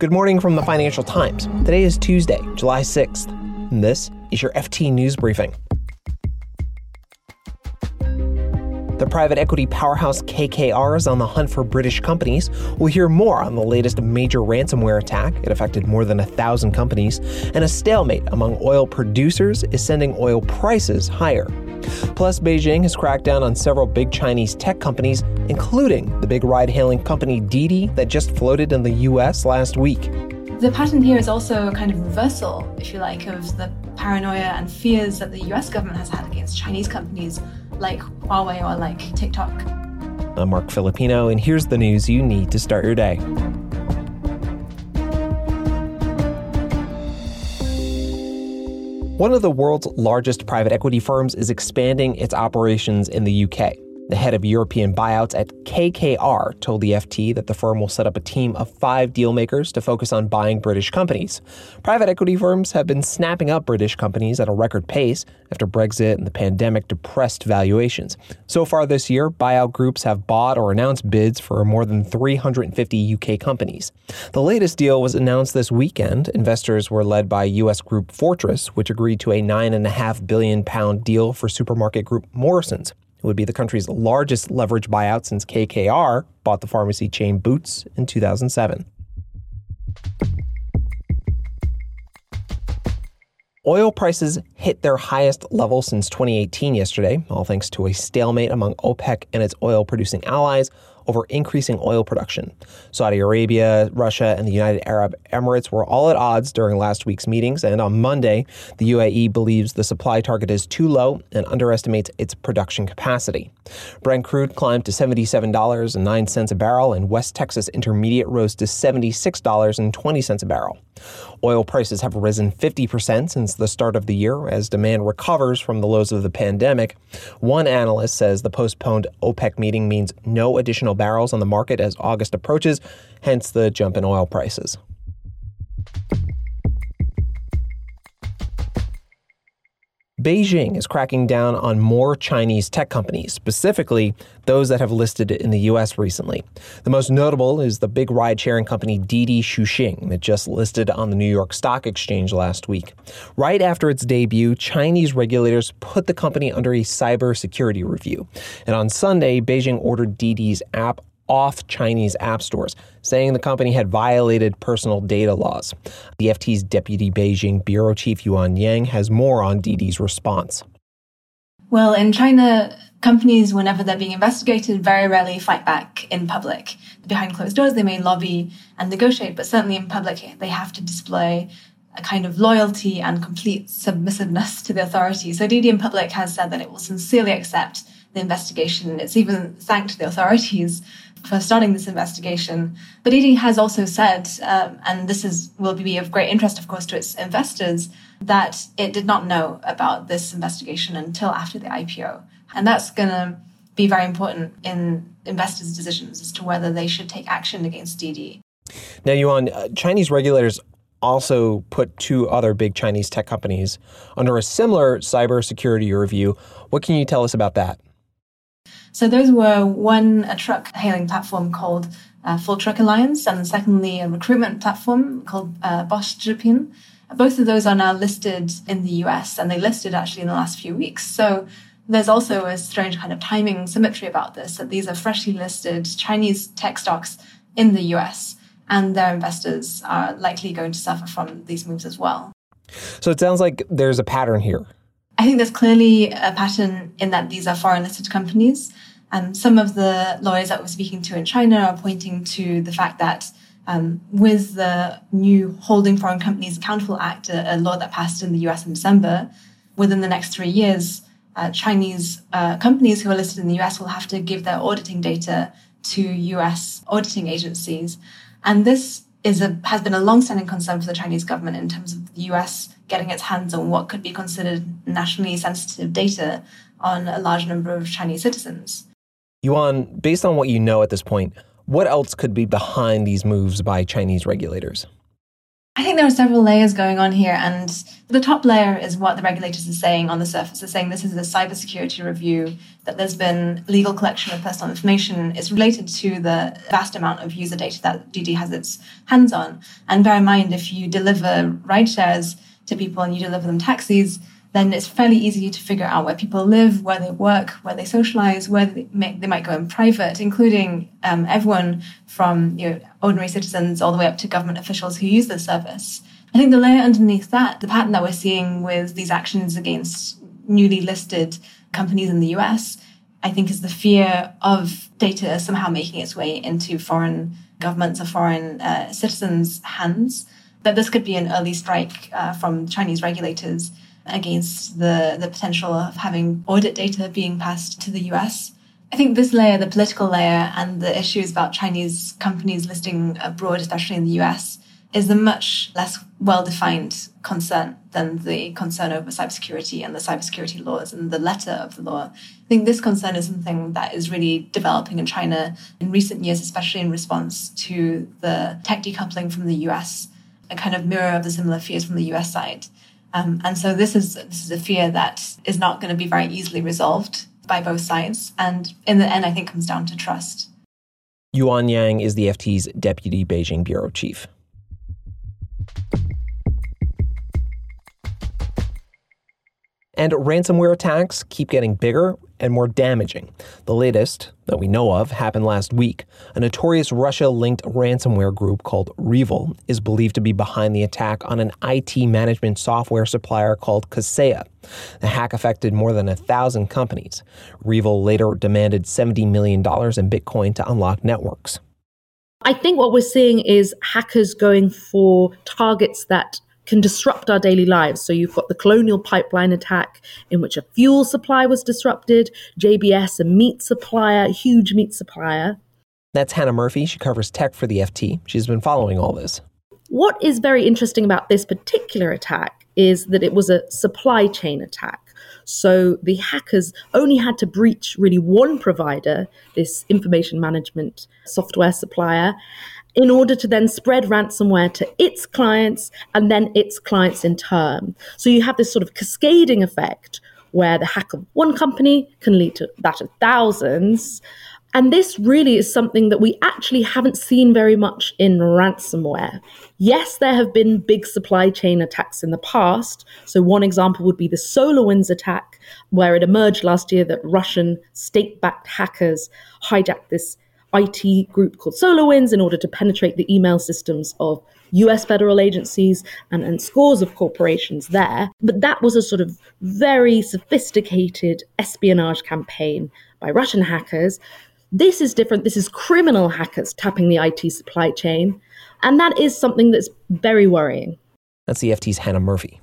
Good morning from the Financial Times. Today is Tuesday, July 6th. And this is your FT News Briefing. The private equity powerhouse KKR is on the hunt for British companies. We'll hear more on the latest major ransomware attack. It affected more than a thousand companies. And a stalemate among oil producers is sending oil prices higher. Plus, Beijing has cracked down on several big Chinese tech companies, including the big ride hailing company Didi that just floated in the US last week. The pattern here is also a kind of reversal, if you like, of the paranoia and fears that the US government has had against Chinese companies like Huawei or like TikTok. I'm Marc Filippino, and here's the news you need to start your day. One of the world's largest private equity firms is expanding its operations in the UK. The head of European buyouts at KKR told the FT that the firm will set up a team of five dealmakers to focus on buying British companies. Private equity firms have been snapping up British companies at a record pace after Brexit and the pandemic depressed valuations. So far this year, buyout groups have bought or announced bids for more than 350 UK companies. The latest deal was announced this weekend. Investors were led by US group Fortress, which agreed to a £9.5 billion deal for supermarket group Morrison's. It would be the country's largest leverage buyout since KKR bought the pharmacy chain Boots in 2007. Oil prices hit their highest level since 2018 yesterday, all thanks to a stalemate among OPEC and its oil producing allies over increasing oil production. Saudi Arabia, Russia, and the United Arab Emirates were all at odds during last week's meetings, and on Monday, the UAE believes the supply target is too low and underestimates its production capacity. Brent crude climbed to $77.09 a barrel, and West Texas Intermediate rose to $76.20 a barrel. Oil prices have risen 50% since the start of the year as demand recovers from the lows of the pandemic. One analyst says the postponed OPEC meeting means no additional barrels on the market as August approaches, hence the jump in oil prices. Beijing is cracking down on more Chinese tech companies, specifically those that have listed in the US recently. The most notable is the big ride sharing company Didi Chuxing that just listed on the New York Stock Exchange last week. Right after its debut, Chinese regulators put the company under a cybersecurity review. And on Sunday, Beijing ordered Didi's app off Chinese app stores, saying the company had violated personal data laws. The FT's deputy Beijing bureau chief Yuan Yang has more on Didi's response. Well, in China, companies, whenever they're being investigated, very rarely fight back in public. Behind closed doors, they may lobby and negotiate, but certainly in public, they have to display a kind of loyalty and complete submissiveness to the authorities. So Didi in public has said that it will sincerely accept the investigation. It's even thanked the authorities for starting this investigation. But Didi has also said, um, and this is will be of great interest, of course, to its investors, that it did not know about this investigation until after the IPO, and that's going to be very important in investors' decisions as to whether they should take action against Didi. Now, Yuan, uh, Chinese regulators also put two other big Chinese tech companies under a similar cybersecurity review. What can you tell us about that? So those were one, a truck hailing platform called uh, Full Truck Alliance, and secondly, a recruitment platform called uh, Boss Zhipin. Both of those are now listed in the US, and they listed actually in the last few weeks. So there's also a strange kind of timing symmetry about this, that these are freshly listed Chinese tech stocks in the US, and their investors are likely going to suffer from these moves as well. So it sounds like there's a pattern here. I think there's clearly a pattern in that these are foreign listed companies. And some of the lawyers that we're speaking to in China are pointing to the fact that um, with the new Holding Foreign Companies Accountable Act, a, a, law that passed in the US in December, within the next three years, uh, Chinese uh, companies who are listed in the US will have to give their auditing data to US auditing agencies. And this is a, has been a long-standing concern for the Chinese government in terms of the US getting its hands on what could be considered nationally sensitive data on a large number of Chinese citizens. Yuan, based on what you know at this point, what else could be behind these moves by Chinese regulators? I think there are several layers going on here, and the top layer is what the regulators are saying on the surface. They're saying this is a cybersecurity review, that there's been legal collection of personal information. It's related to the vast amount of user data that Didi has its hands on. And bear in mind, if you deliver ride shares to people and you deliver them taxis, then it's fairly easy to figure out where people live, where they work, where they socialize, where they, may, they might go in private, including um, everyone from you know, ordinary citizens all the way up to government officials who use the service. I think the layer underneath that, the pattern that we're seeing with these actions against newly listed companies in the US, I think is the fear of data somehow making its way into foreign governments or foreign uh, citizens' hands. That this could be an early strike uh, from Chinese regulators against the, the potential of having audit data being passed to the US. I think this layer, the political layer, and the issues about Chinese companies listing abroad, especially in the US, is a much less well defined concern than the concern over cybersecurity and the cybersecurity laws and the letter of the law. I think this concern is something that is really developing in China in recent years, especially in response to the tech decoupling from the US, a kind of mirror of the similar fears from the US side. Um, and so this is this is a fear that is not going to be very easily resolved by both sides. And in the end, I think comes down to trust. Yuan Yang is the FT's deputy Beijing bureau chief. And ransomware attacks keep getting bigger and more damaging. The latest that we know of happened last week. A notorious Russia linked ransomware group called Revil is believed to be behind the attack on an IT management software supplier called Kaseya. The hack affected more than a thousand companies. Revil later demanded $70 million in Bitcoin to unlock networks. I think what we're seeing is hackers going for targets that can disrupt our daily lives. So you've got the Colonial Pipeline attack, in which a fuel supply was disrupted, JBS, a meat supplier, huge meat supplier. That's Hannah Murphy. She covers tech for the FT. She's been following all this. What is very interesting about this particular attack is that it was a supply chain attack. So the hackers only had to breach really one provider, this information management software supplier, in order to then spread ransomware to its clients and then its clients in turn. So you have this sort of cascading effect where the hack of one company can lead to that of thousands. And this really is something that we actually haven't seen very much in ransomware. Yes, there have been big supply chain attacks in the past. So, one example would be the SolarWinds attack, where it emerged last year that Russian state backed hackers hijacked this IT group called SolarWinds in order to penetrate the email systems of US federal agencies and, and scores of corporations there. But that was a sort of very sophisticated espionage campaign by Russian hackers. This is different. This is criminal hackers tapping the IT supply chain. And that is something that's very worrying. That's the FT's Hannah Murphy.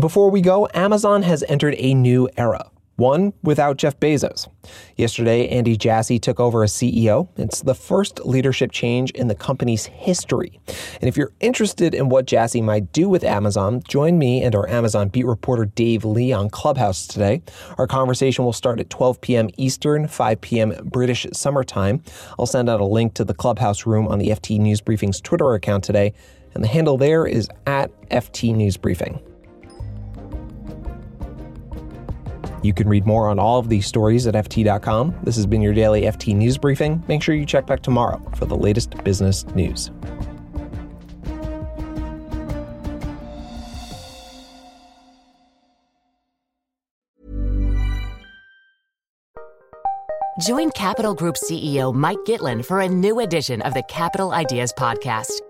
And before we go, Amazon has entered a new era, one without Jeff Bezos. Yesterday, Andy Jassy took over as CEO. It's the first leadership change in the company's history. And if you're interested in what Jassy might do with Amazon, join me and our Amazon beat reporter Dave Lee on Clubhouse today. Our conversation will start at 12 p.m. Eastern, 5 p.m. British summertime. I'll send out a link to the Clubhouse room on the FT News Briefing's Twitter account today, and the handle there is at FT News Briefing. You can read more on all of these stories at FT.com. This has been your daily FT News Briefing. Make sure you check back tomorrow for the latest business news. Join Capital Group CEO Mike Gitlin for a new edition of the Capital Ideas Podcast.